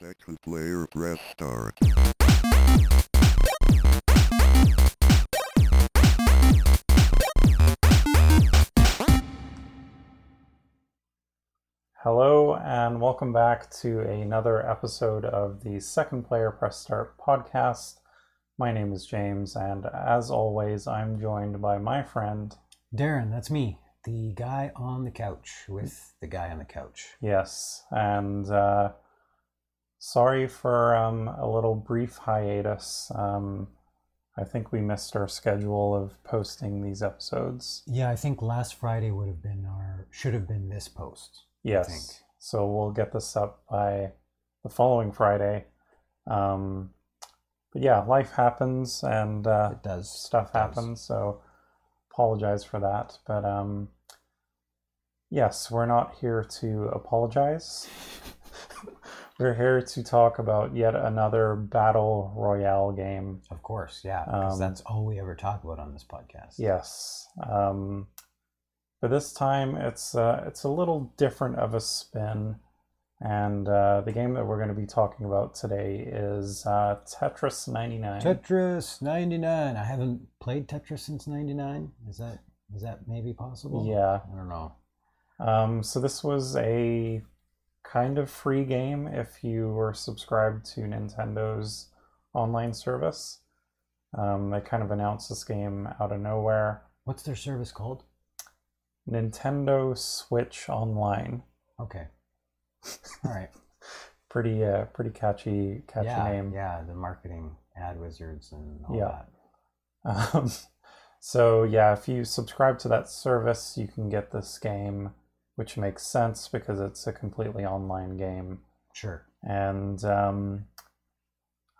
Second player press start. Hello, and welcome back to another episode of the Second Player Press Start podcast. My name is James, and as always, I'm joined by my friend. Darren, that's me, the guy on the couch with the guy on the couch. Yes, and uh, sorry for um, a little brief hiatus. Um, I think we missed our schedule of posting these episodes. Yeah, I think last Friday would have been our, should have been this post. Yes. think. So we'll get this up by the following Friday. Um, but yeah, life happens and uh, It does. stuff does. happens. So apologize for that. But um, yes, we're not here to apologize. we're here to talk about yet another battle royale game. Of course, yeah, because Um, that's all we ever talk about on this podcast. Yes. Um, but this time it's uh, it's a little different of a spin, and uh, the game that we're going to be talking about today is uh, Tetris 99. Tetris 99. I haven't played Tetris since 99. Is that is that maybe possible? yeah. I don't know. Um, so this was a kind of free game if you were subscribed to Nintendo's online service. Um, they kind of announced this game out of nowhere. What's their service called? Nintendo Switch Online. Okay. All right. Pretty uh, pretty catchy catchy yeah, name. yeah, the marketing ad wizards and all Yeah. that. Um, so yeah, if you subscribe to that service, you can get this game, which makes sense because it's a completely online game. Sure. And um,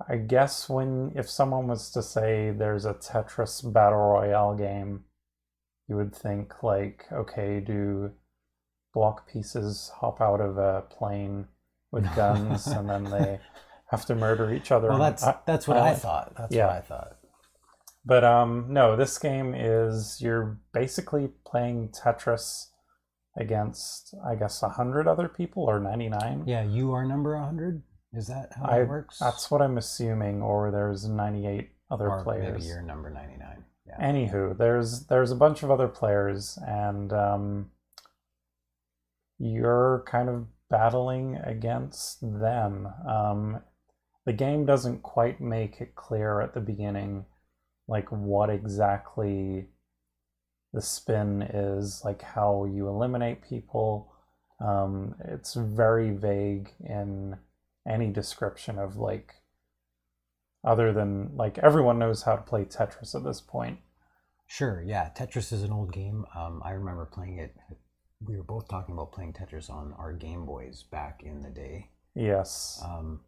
I guess when if someone was to say there's a Tetris battle royale game, you would think like, okay, do block pieces hop out of a plane with guns and then they have to murder each other? Well, that's i- that's what I island? thought. That's Yeah. what I thought. But um, no, this game is you're basically playing Tetris against, I guess, hundred other people or ninety nine. Yeah, you are number 100? Is that how I- it works? That's what I'm assuming, or there's 98 other or players. maybe you're number 99. Yeah. Anywho, there's there's a bunch of other players, and um, you're kind of battling against them. Um, the game doesn't quite make it clear at the beginning, like what exactly the spin is, like how you eliminate people. Um, it's very vague in any description of like other than like everyone knows how to play Tetris at this point. Sure, yeah. Tetris is an old game. Um, I remember playing it. We were both talking about playing Tetris on our Game Boys back in the day. Yes. Um,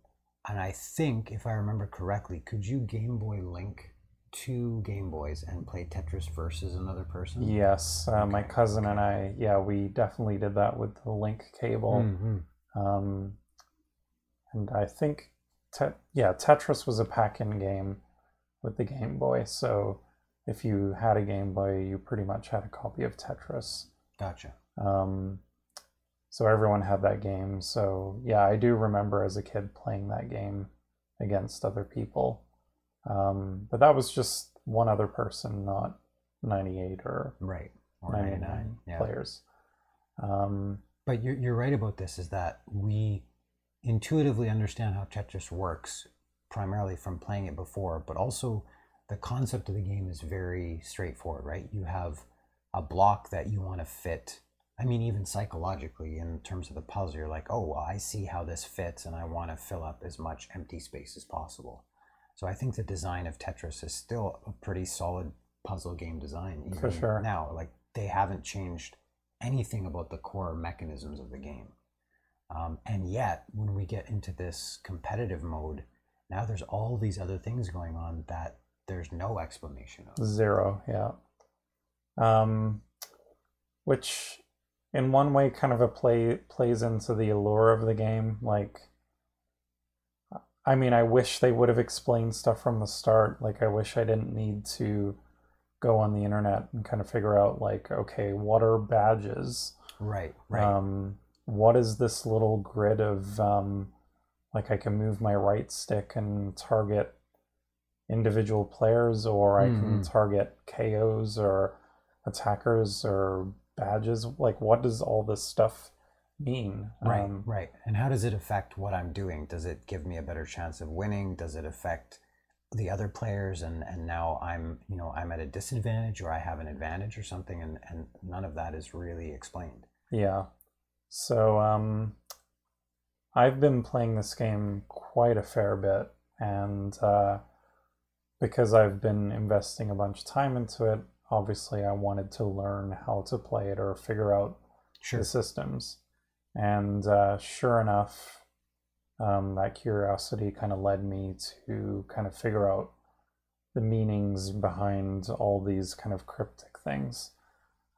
and I think, if I remember correctly, could you Game Boy link two Game Boys and play Tetris versus another person? yes. Uh, my okay, cousin and. I, yeah, we definitely did that with the link cable. Mhm. Um, and I think, te- yeah, Tetris was a pack-in game with the Game Boy. So if you had a Game Boy, you pretty much had a copy of Tetris. Gotcha. Um, so everyone had that game. So yeah, I do remember as a kid playing that game against other people. Um, but that was just one other person, not 98 or Right. Or 99 99. Yeah. players. Um, But you're, you're right about this is that we intuitively understand how Tetris works, primarily from playing it before, but also the concept of the game is very straightforward, right? You have a block that you want to fit. I mean, even psychologically, in terms of the puzzle, you're like, oh, well, I see how this fits, and I want to fill up as much empty space as possible. So I think the design of Tetris is still a pretty solid puzzle game design. For sure. Now, like, they haven't changed anything about the core mechanisms of the game. Um, and yet, when we get into this competitive mode, now there's all these other things going on that there's no explanation of. Zero, yeah. Um, which, in one way, kind of a play plays into the allure of the game. Like, I mean, I wish they would have explained stuff from the start. Like, I wish I didn't need to go on the internet and kind of figure out, like, okay, what are badges? Right, right. Um, what is this little grid of um, like I can move my right stick and target individual players, or I can Mhm. target KOs or attackers or badges. Like, what does all this stuff mean? Right, Um, right. And how does it affect what I'm doing? Does it give me a better chance of winning? Does it affect the other players and and now I'm, you know, I'm at a disadvantage or I have an advantage or something and and none of that is really explained. Yeah. So um, I've been playing this game quite a fair bit, and uh, because I've been investing a bunch of time into it, obviously I wanted to learn how to play it or figure out Sure. the systems. And uh, sure enough, um, that curiosity kind of led me to kind of figure out the meanings behind all these kind of cryptic things.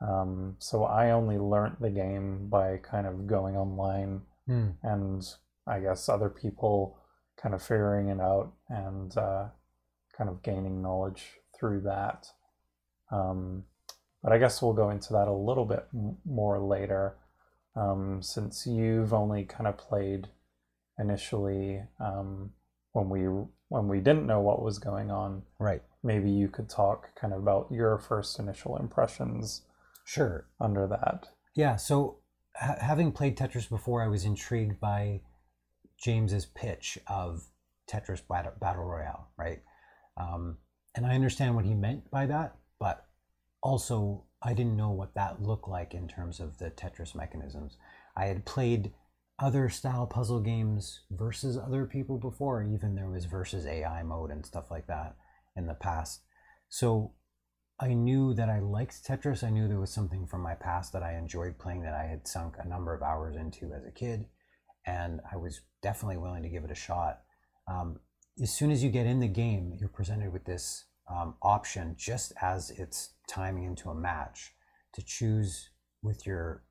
Um, so I only learnt the game by kind of going online Hmm. and I guess other people kind of figuring it out and uh, kind of gaining knowledge through that. Um, but I guess we'll go into that a little bit m- more later, um, since you've only kind of played initially um, when we when we didn't know what was going on. Right. Maybe you could talk kind of about your first initial impressions Sure. under that. Yeah, so ha- having played Tetris before, I was intrigued by James's pitch of Tetris Battle, Battle Royale, right? Um, and I understand what he meant by that, but also I didn't know what that looked like in terms of the Tetris mechanisms. I had played other style puzzle games versus other people before, even there was versus AI mode and stuff like that in the past. So I knew that I liked Tetris. I knew there was something from my past that I enjoyed playing that I had sunk a number of hours into as a kid, and I was definitely willing to give it a shot. Um, as soon as you get in the game, you're presented with this um, option just as it's timing into a match to choose with your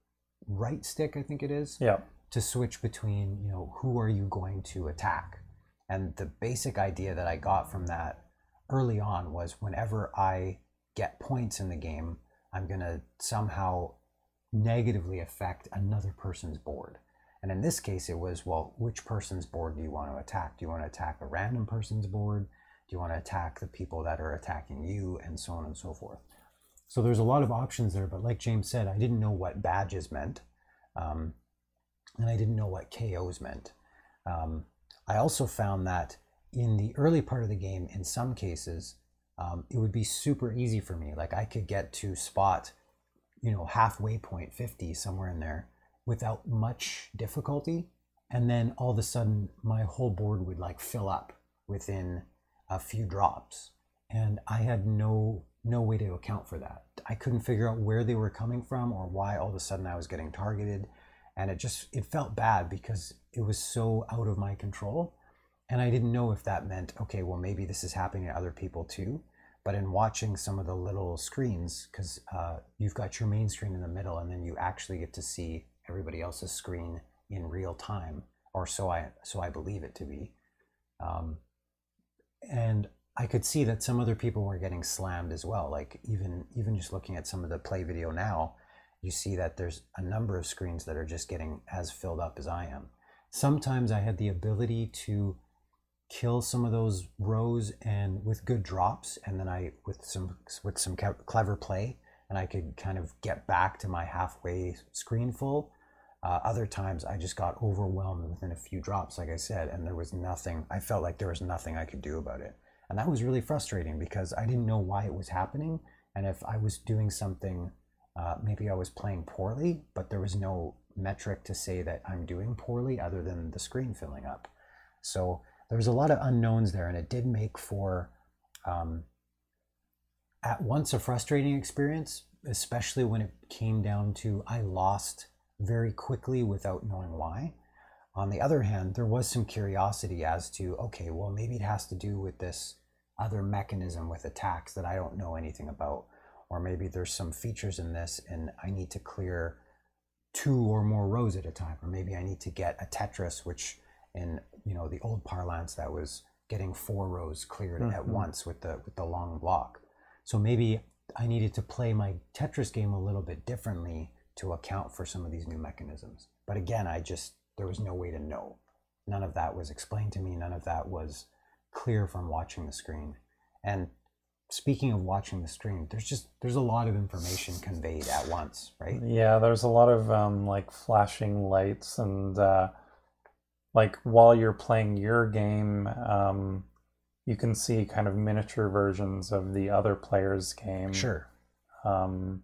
right stick, I think it is, Yeah. to switch between, you know, who are you going to attack? And the basic idea that I got from that early on was whenever I get points in the game, I'm going to somehow negatively affect another person's board. And in this case, it was, well, which person's board do you want to attack? Do you want to attack a random person's board? Do you want to attack the people that are attacking you? And so on and so forth. So there's a lot of options there. But like James said, I didn't know what badges meant. Um, and I didn't know what KOs meant. Um, I also found that in the early part of the game, in some cases, um, it would be super easy for me. Like I could get to spot, you know, halfway point 50 somewhere in there without much difficulty. And then all of a sudden, my whole board would like fill up within a few drops. And I had no no way to account for that. I couldn't figure out where they were coming from or why all of a sudden I was getting targeted. And it just it felt bad because it was so out of my control. And i didn't know if that meant okay well maybe this is happening to other people too. But in watching some of the little screens because uh, you've got your main screen in the middle and then you actually get to see everybody else's screen in real time or so i so i believe it to be. Um, and i could see that some other people were getting slammed as well like even even just looking at some of the play video now you see that there's a number of screens that are just getting as filled up as I am. Sometimes I had the ability to kill some of those rows and with good drops, and then I with some with some clever play, and I could kind of get back to my halfway screen full. Uh, other times I just got overwhelmed within a few drops, like I said, and there was nothing. I felt like there was nothing I could do about it, and that was really frustrating because I didn't know why it was happening, and if I was doing something uh, maybe I was playing poorly, but there was no metric to say that I'm doing poorly other than the screen filling up. So there was a lot of unknowns there, and it did make for um, at once a frustrating experience, especially when it came down to I lost very quickly without knowing why. On the other hand, there was some curiosity as to okay, well, maybe it has to do with this other mechanism with attacks that I don't know anything about or maybe there's some features in this and I need to clear two or more rows at a time, or maybe I need to get a Tetris, which in you know the old parlance that was getting four rows cleared at Mhm. once with the with the long block. So maybe I needed to play my Tetris game a little bit differently to account for some of these new mechanisms. But again, I just there was no way to know. none of that was explained to me. None of that was clear from watching the screen. And speaking of watching the screen, there's just there's a lot of information conveyed at once, right? Yeah, there's a lot of um, like flashing lights, and uh, like while you're playing your game, um, you can see kind of miniature versions of the other player's game Sure. um,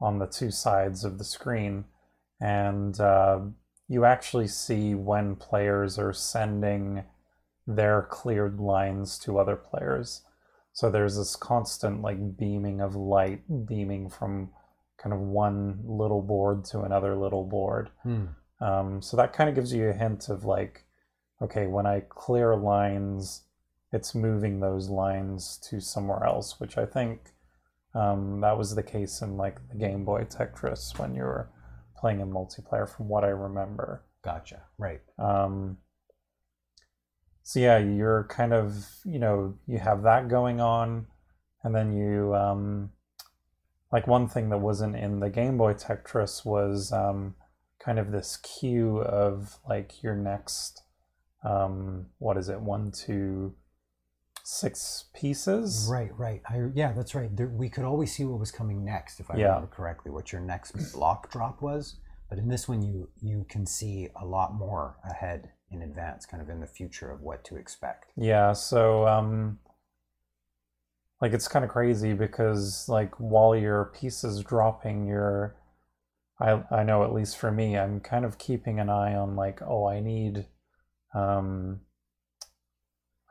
on the two sides of the screen, and uh, you actually see when players are sending their cleared lines to other players. So there's this constant like beaming of light beaming from kind of one little board to another little board. Hmm. Um, so that kind of gives you a hint of like, okay, when I clear lines, it's moving those lines to somewhere else, which I think um, that was the case in like the Game Boy Tetris when you were playing in multiplayer, from what I remember. Gotcha. Right. Um, so yeah, you're kind of you know you have that going on, and then you um, like one thing that wasn't in the Game Boy Tetris was um, kind of this queue of like your next um, what is it one two six pieces Right, right. I yeah, that's right. There, we could always see what was coming next, if I Yeah. remember correctly, what your next block drop was. But in this one, you you can see a lot more ahead in advance, kind of in the future of what to expect. Yeah, so um like it's kind of crazy because like while your piece is dropping, you're I I know at least for me, I'm kind of keeping an eye on like, oh, I need um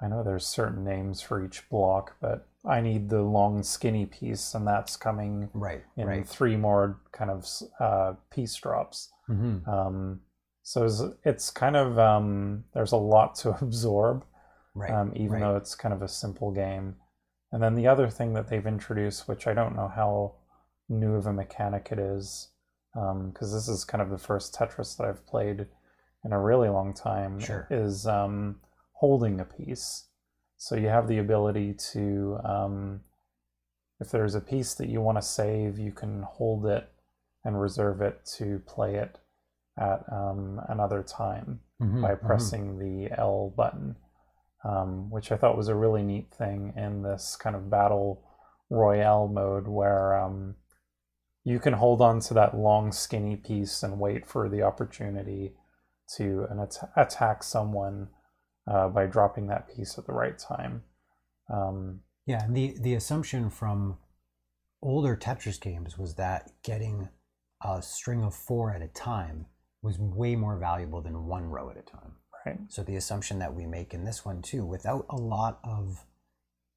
I know there's certain names for each block, but I need the long skinny piece and that's coming Right, in right. three more kind of uh piece drops. Mm-hmm. Um so it's, it's kind of um there's a lot to absorb Right. um, even right. though it's kind of a simple game. And then the other thing that they've introduced, which I don't know how new of a mechanic it is, because this is kind of the first Tetris that I've played in a really long time, Sure. is um, holding a piece. So you have the ability to, um, if there's a piece that you want to save, you can hold it and reserve it to play it at um, another time Mhm, by mhm. pressing the L button, um, which I thought was a really neat thing in this kind of battle royale mode where um, you can hold on to that long, skinny piece and wait for the opportunity to an at- attack someone uh, by dropping that piece at the right time. Um, Yeah, and the the assumption from older Tetris games was that getting a string of four at a time was way more valuable than one row at a time. right. So the assumption that we make in this one too, without a lot of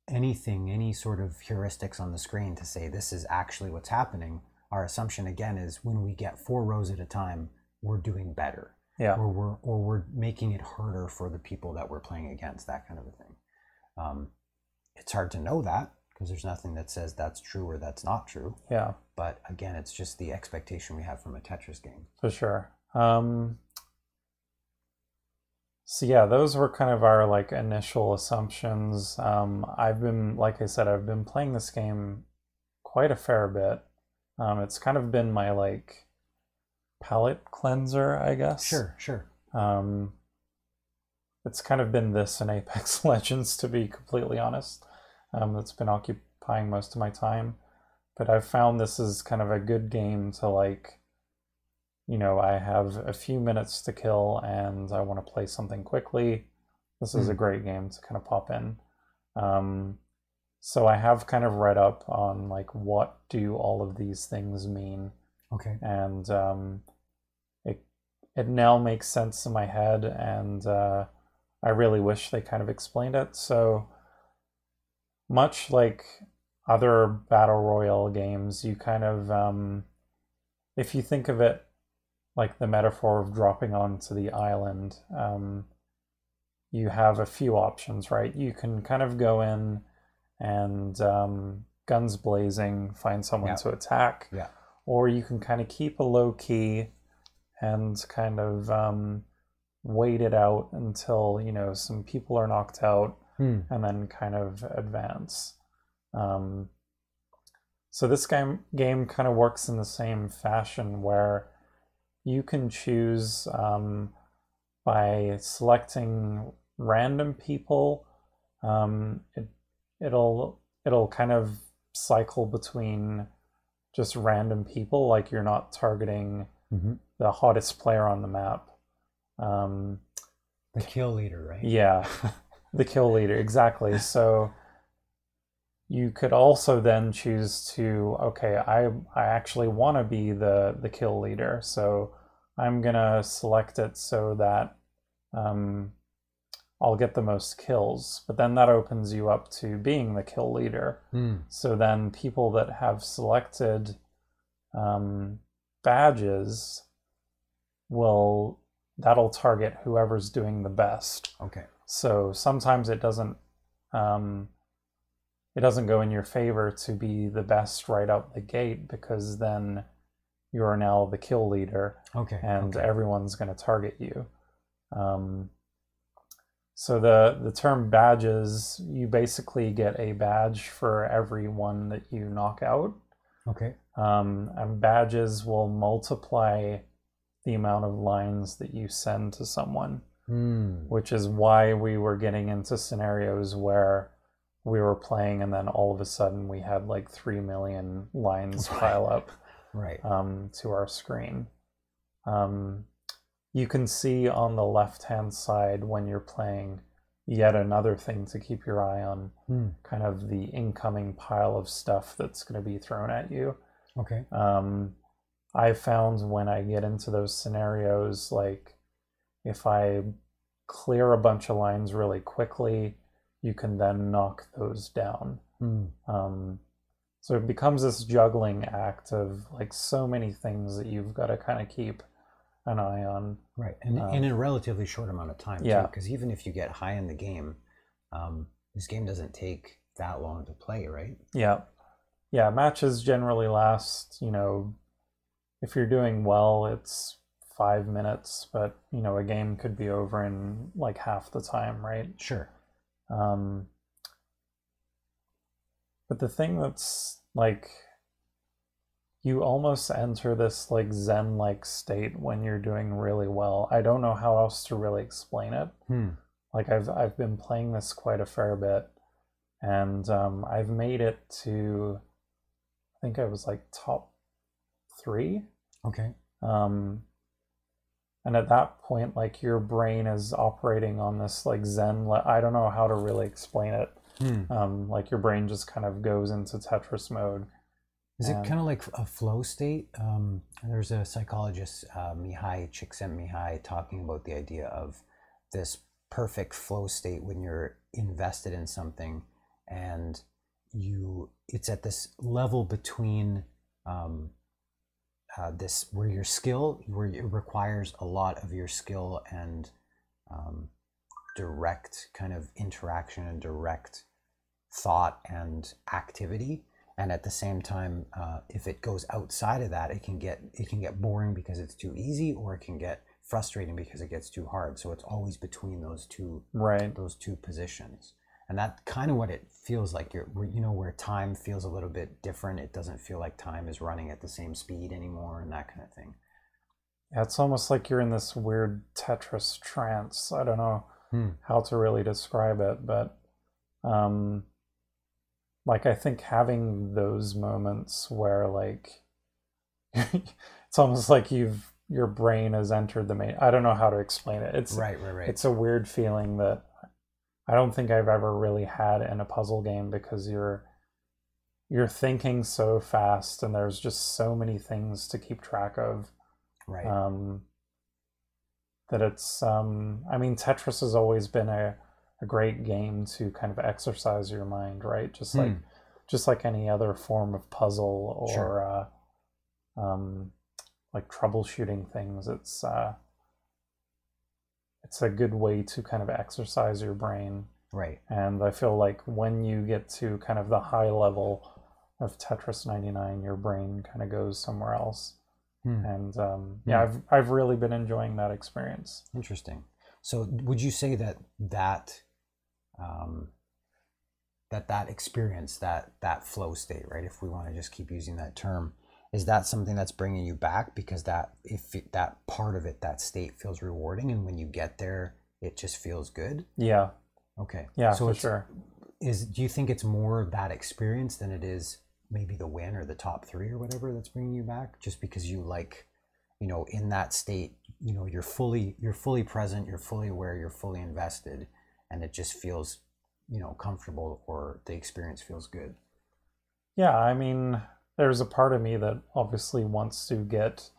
anything, any sort of heuristics on the screen to say this is actually what's happening, our assumption again is when we get four rows at a time, we're doing better. Yeah. Or we're or we're making it harder for the people that we're playing against, that kind of a thing. Um, it's hard to know that because there's nothing that says that's true or that's not true. Yeah. But again, it's just the expectation we have from a Tetris game. For sure. Um, so yeah, those were kind of our like initial assumptions. Um, I've been, like I said, I've been playing this game quite a fair bit. Um, it's kind of been my like palate cleanser, I guess. Sure, sure. Um, it's kind of been this and Apex Legends, to be completely honest. Um, that's been occupying most of my time. But I've found this is kind of a good game to like, you know, I have a few minutes to kill and I want to play something quickly. This is a Hmm. great game to kind of pop in. Um, so I have kind of read up on like what do all of these things mean Okay. and um, it it now makes sense in my head, and uh, I really wish they kind of explained it. So much like other battle royale games, you kind of um, if you think of it like the metaphor of dropping onto the island, um, you have a few options, right? You can kind of go in and um, guns blazing, find someone Yeah. to attack Yeah. Or you can kind of keep a low key and kind of um, wait it out until you know some people are knocked out Hmm. and then kind of advance um, so this game game kind of works in the same fashion where you can choose um, by selecting random people, um, it, it'll it'll kind of cycle between just random people, like you're not targeting hmm the hottest player on the map. Um, The kill leader, right? yeah, the kill leader, exactly. So you could also then choose to, okay, I I actually want to be the the kill leader, so I'm gonna select it so that um, I'll get the most kills. But then that opens you up to being the kill leader. Hmm. So then people that have selected um, badges will that'll target whoever's doing the best. Okay. So sometimes it doesn't um, it doesn't go in your favor to be the best right out the gate because then you are now the kill leader Okay. and okay. everyone's going to target you. Um, so the the term badges, you basically get a badge for every one that you knock out. okay. Um, and badges will multiply the amount of lines that you send to someone, Hmm. which is why we were getting into scenarios where we were playing and then all of a sudden we had like 3 million lines Right. pile up Right. um, to our screen. Um, you can see on the left hand side when you're playing yet another thing to keep your eye on Hmm. kind of the incoming pile of stuff that's going to be thrown at you. Okay. Um, I found when I get into those scenarios, like if I clear a bunch of lines really quickly, you can then knock those down. Hmm. Um, so it becomes this juggling act of like so many things that you've got to kind of keep an eye on. Right. And Um, in a relatively short amount of time, yeah. Because even if you get high in the game, um, this game doesn't take that long to play, right? Yeah. Yeah, matches generally last, you know, if you're doing well, it's five minutes, but, you know, a game could be over in like half the time, right? Sure. Um, but the thing that's like, you almost enter this like Zen like state when you're doing really well. I don't know how else to really explain it. Hmm. Like I've I've been playing this quite a fair bit, and um, I've made it to, I think I was like top three. Okay. Um, and at that point, like your brain is operating on this like Zen. Le- I don't know how to really explain it. Hmm. Um, like your brain just kind of goes into Tetris mode. Is it And- kind of like a flow state? Um, there's a psychologist, uh, Mihaly Csikszentmihalyi, talking about the idea of this perfect flow state when you're invested in something, and you it's at this level between um, uh, this where your skill where it requires a lot of your skill and um, direct kind of interaction and direct thought and activity and at the same time uh, if it goes outside of that it can get it can get boring because it's too easy or it can get frustrating because it gets too hard so it's always between those two Right. those two positions and that kind of what it feels like you're you know where time feels a little bit different it doesn't feel like time is running at the same speed anymore and that kind of thing Yeah, it's almost like you're in this weird Tetris trance. I don't know Hmm. how to really describe it, but um like I think having those moments where like it's almost like you've your brain has entered the main I don't know how to explain it. It's right right right. it's a weird feeling that I don't think I've ever really had in a puzzle game because you're you're thinking so fast and there's just so many things to keep track of. Right. Um, that it's um, i mean tetris has always been a, a great game to kind of exercise your mind right just like Hmm. just like any other form of puzzle or Sure. uh, um, like troubleshooting things it's uh, it's a good way to kind of exercise your brain right and i feel like when you get to kind of the high level of tetris 99 your brain kind of goes somewhere else Hmm. and um, yeah, I've I've really been enjoying that experience. Interesting. So, would you say that that um, that that experience, that that flow state, right? If we want to just keep using that term, is that something that's bringing you back? Because that if it, that part of it that state feels rewarding and when you get there it just feels good? Yeah, okay. Yeah, so for it's, sure. is do you think it's more of that experience than it is maybe the win or the top three or whatever that's bringing you back? Just because you like you know in that state you know you're fully you're fully present you're fully aware you're fully invested and it just feels you know comfortable or the experience feels good Yeah, I mean, there's a part of me that obviously wants to get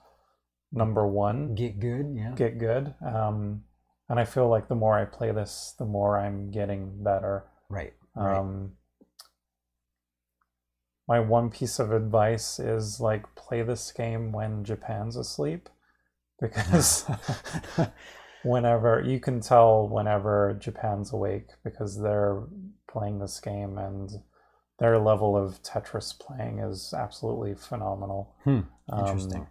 number one, get good yeah get good. Um, and I feel like the more I play this, the more I'm getting better. right right Um, my one piece of advice is like play this game when Japan's asleep because whenever you can tell whenever Japan's awake because they're playing this game and their level of Tetris playing is absolutely phenomenal. Hmm, Um, interesting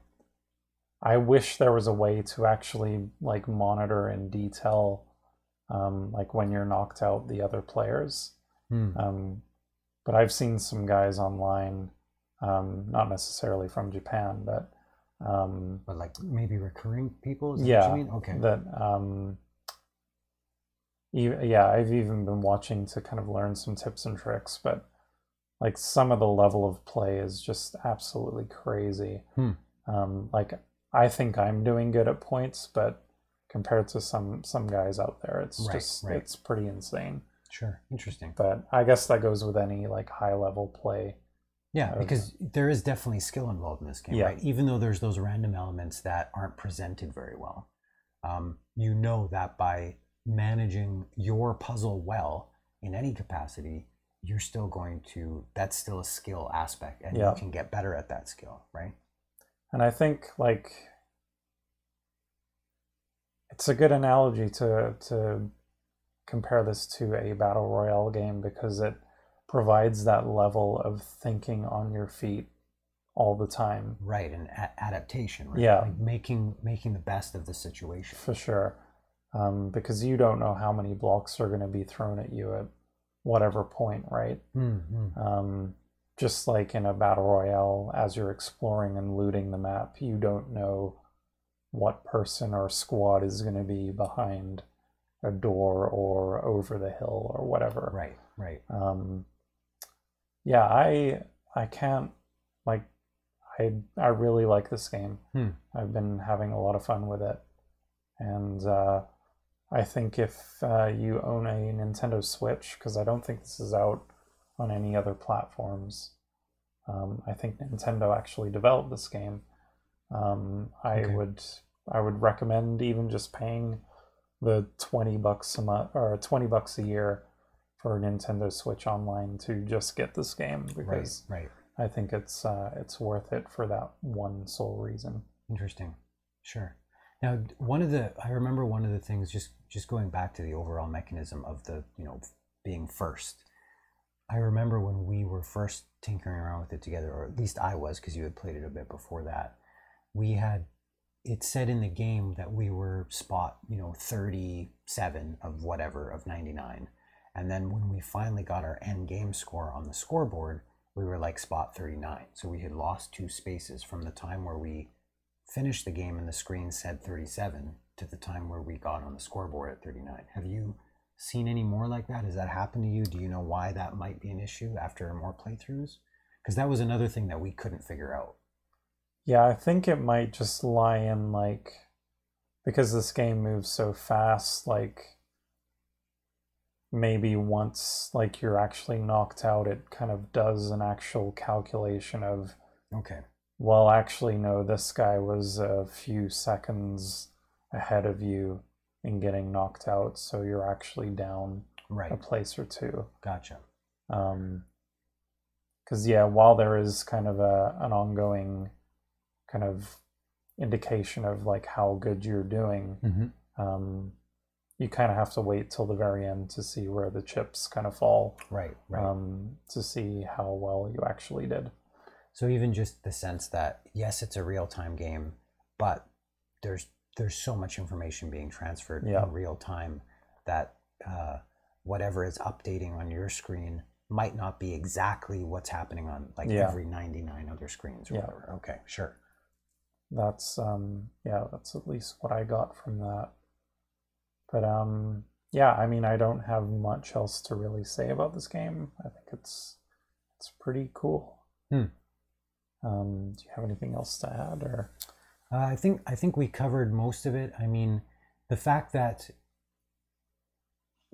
I wish there was a way to actually like monitor in detail, um, like when you're knocked out, the other players. Hmm. Um, but I've seen some guys online, um, not necessarily from Japan, but um, but like maybe recurring people is yeah, what you mean okay that um, yeah, I've even been watching to kind of learn some tips and tricks, but like some of the level of play is just absolutely crazy. Hmm. Um, like I think I'm doing good at points, but compared to some some guys out there, it's Right, just right. it's pretty insane. sure interesting But I guess that goes with any like high level play. Yeah, because there is definitely skill involved in this game, Yeah. right? Even though there's those random elements that aren't presented very well, um, you know that by managing your puzzle well in any capacity, you're still going to. That's still a skill aspect, and Yeah. you can get better at that skill, right? And I think like it's a good analogy to to compare this to a battle royale game because it provides that level of thinking on your feet all the time Right, and a- adaptation, right? Yeah. like making making the best of the situation. for sure um, because you don't know how many blocks are going to be thrown at you at whatever point right Mm-hmm. um, just like in a battle royale as you're exploring and looting the map you don't know what person or squad is going to be behind a door or over the hill or whatever Right, right. um, yeah i i can't like i i really like this game Hmm. i've been having a lot of fun with it and uh, i think if uh, you own a nintendo switch because i don't think this is out on any other platforms um, i think nintendo actually developed this game um, i Okay. would i would recommend even just paying the 20 bucks a month or 20 bucks a year for Nintendo Switch Online to just get this game because right. I think it's uh, it's worth it for that one sole reason. Interesting. Sure. Now, one of the I remember one of the things just just going back to the overall mechanism of the you know being first. I remember when we were first tinkering around with it together, or at least I was, because you had played it a bit before that. We had it said in the game that we were spot you know thirty seven of whatever of ninety nine, and then when we finally got our end game score on the scoreboard, we were like spot thirty nine. So we had lost two spaces from the time where we finished the game and the screen said 37 to the time where we got on the scoreboard at 39. Have you seen any more like that? Has that happened to you? Do you know why that might be an issue after more playthroughs? Because that was another thing that we couldn't figure out. Yeah, I think it might just lie in like because this game moves so fast, like maybe once like you're actually knocked out, it kind of does an actual calculation of Okay. well, actually no, this guy was a few seconds ahead of you in getting knocked out, so you're actually down Right. a place or two. Gotcha. Um, because yeah, while there is kind of a an ongoing kind of indication of like how good you're doing, Mm-hmm. um, you kind of have to wait till the very end to see where the chips kind of fall, Right. Right. um, to see how well you actually did. So even just the sense that yes, it's a real time game, but there's there's so much information being transferred Yeah. in real time that uh, whatever is updating on your screen might not be exactly what's happening on like Yeah. every 99 other screens or Yeah. whatever. Okay, sure. that's um yeah that's at least what i got from that but um yeah i mean i don't have much else to really say about this game i think it's it's pretty cool Hmm. um do you have anything else to add or Uh, I think I think we covered most of it. I mean, the fact that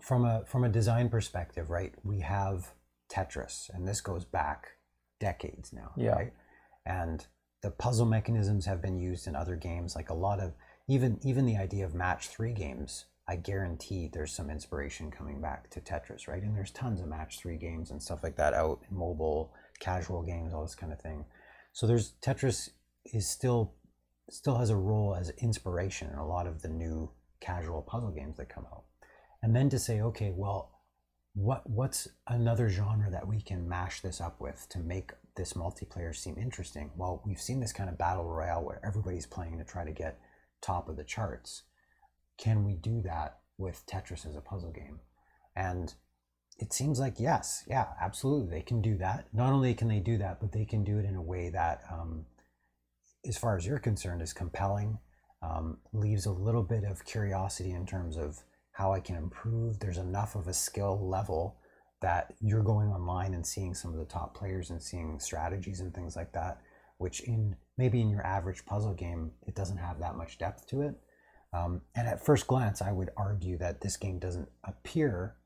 from a from a design perspective, right, we have Tetris, and this goes back decades now, Yeah. right? And the puzzle mechanisms have been used in other games, like a lot of even even the idea of match three games. I guarantee there's some inspiration coming back to Tetris, right? And there's tons of match three games and stuff like that out mobile, casual games, all this kind of thing. So there's Tetris is still still has a role as inspiration in a lot of the new casual puzzle games that come out. And then to say, okay, well, what what's another genre that we can mash this up with to make this multiplayer seem interesting? Well, we've seen this kind of battle royale where everybody's playing to try to get top of the charts. Can we do that with Tetris as a puzzle game? And it seems like yes, yeah, absolutely, they can do that. Not only can they do that, but they can do it in a way that um, as far as you're concerned, is compelling, um, leaves a little bit of curiosity in terms of how I can improve. There's enough of a skill level that you're going online and seeing some of the top players and seeing strategies and things like that, which in maybe in your average puzzle game, it doesn't have that much depth to it. Um, and at first glance, I would argue that this game doesn't appear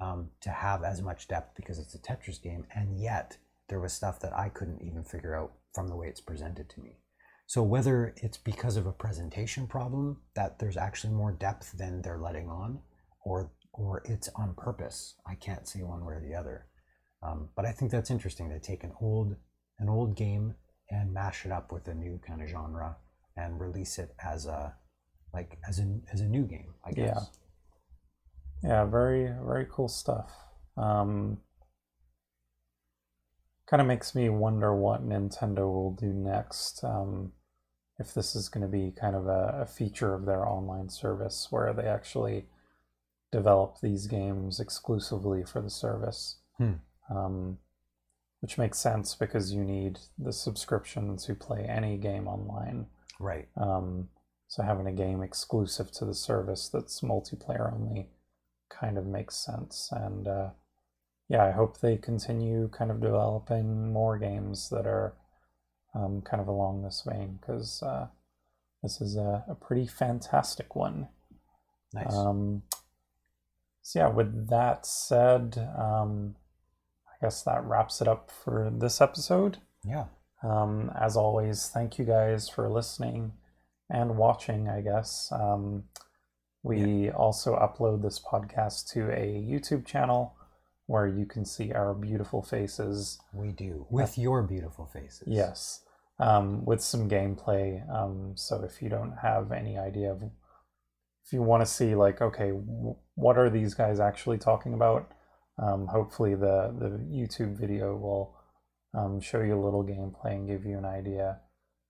um, to have as much depth because it's a Tetris game, and yet there was stuff that I couldn't even figure out from the way it's presented to me. So whether it's because of a presentation problem that there's actually more depth than they're letting on, or or it's on purpose, I can't say one way or the other. Um, but I think that's interesting to take an old an old game and mash it up with a new kind of genre and release it as a like as a as a new game. I guess. yeah Yeah, very very cool stuff um kind of makes me wonder what nintendo will do next um if this is going to be kind of a, a feature of their online service where they actually develop these games exclusively for the service Hmm. um, which makes sense because you need the subscription to play any game online Right. um, so having a game exclusive to the service that's multiplayer only kind of makes sense. And uh, yeah, I hope they continue kind of developing more games that are um, kind of along this vein because uh, this is a, a pretty fantastic one. Nice. Um, so yeah, with that said, um, I guess that wraps it up for this episode. yeah. Um, as always, thank you guys for listening and watching, I guess. Um, we also upload this podcast to a YouTube channel where you can see our beautiful faces. We do with your beautiful faces. Yes, um, with some gameplay. Um, so if you don't have any idea of, if you want to see like, okay, w- what are these guys actually talking about? Um, hopefully the the YouTube video will um, show you a little gameplay and give you an idea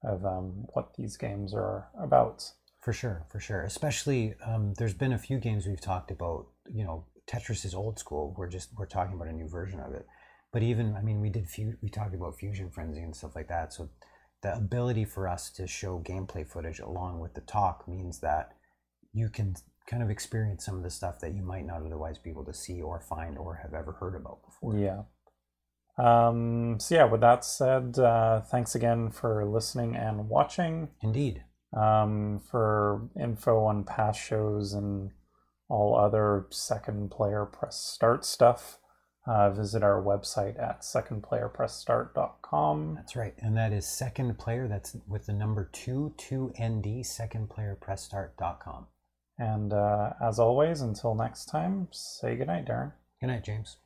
of um, what these games are about. For sure, for sure. Especially, um, there's been a few games we've talked about. You know, Tetris is old school. We're just we're talking about a new version of it. But even, I mean, we did fu- we talked about Fusion Frenzy and stuff like that. So the ability for us to show gameplay footage along with the talk means that you can kind of experience some of the stuff that you might not otherwise be able to see or find or have ever heard about before. Yeah. Um, so yeah, with that said, uh, thanks again for listening and watching. Indeed. Um, for info on past shows and all other second player press start stuff, uh, visit our website at secondplayerpressstart.com. That's right. And that is second player. That's with the number two, two ND, secondplayerpressstart.com. And uh, as always, until next time, say goodnight, Darren. Good night, James.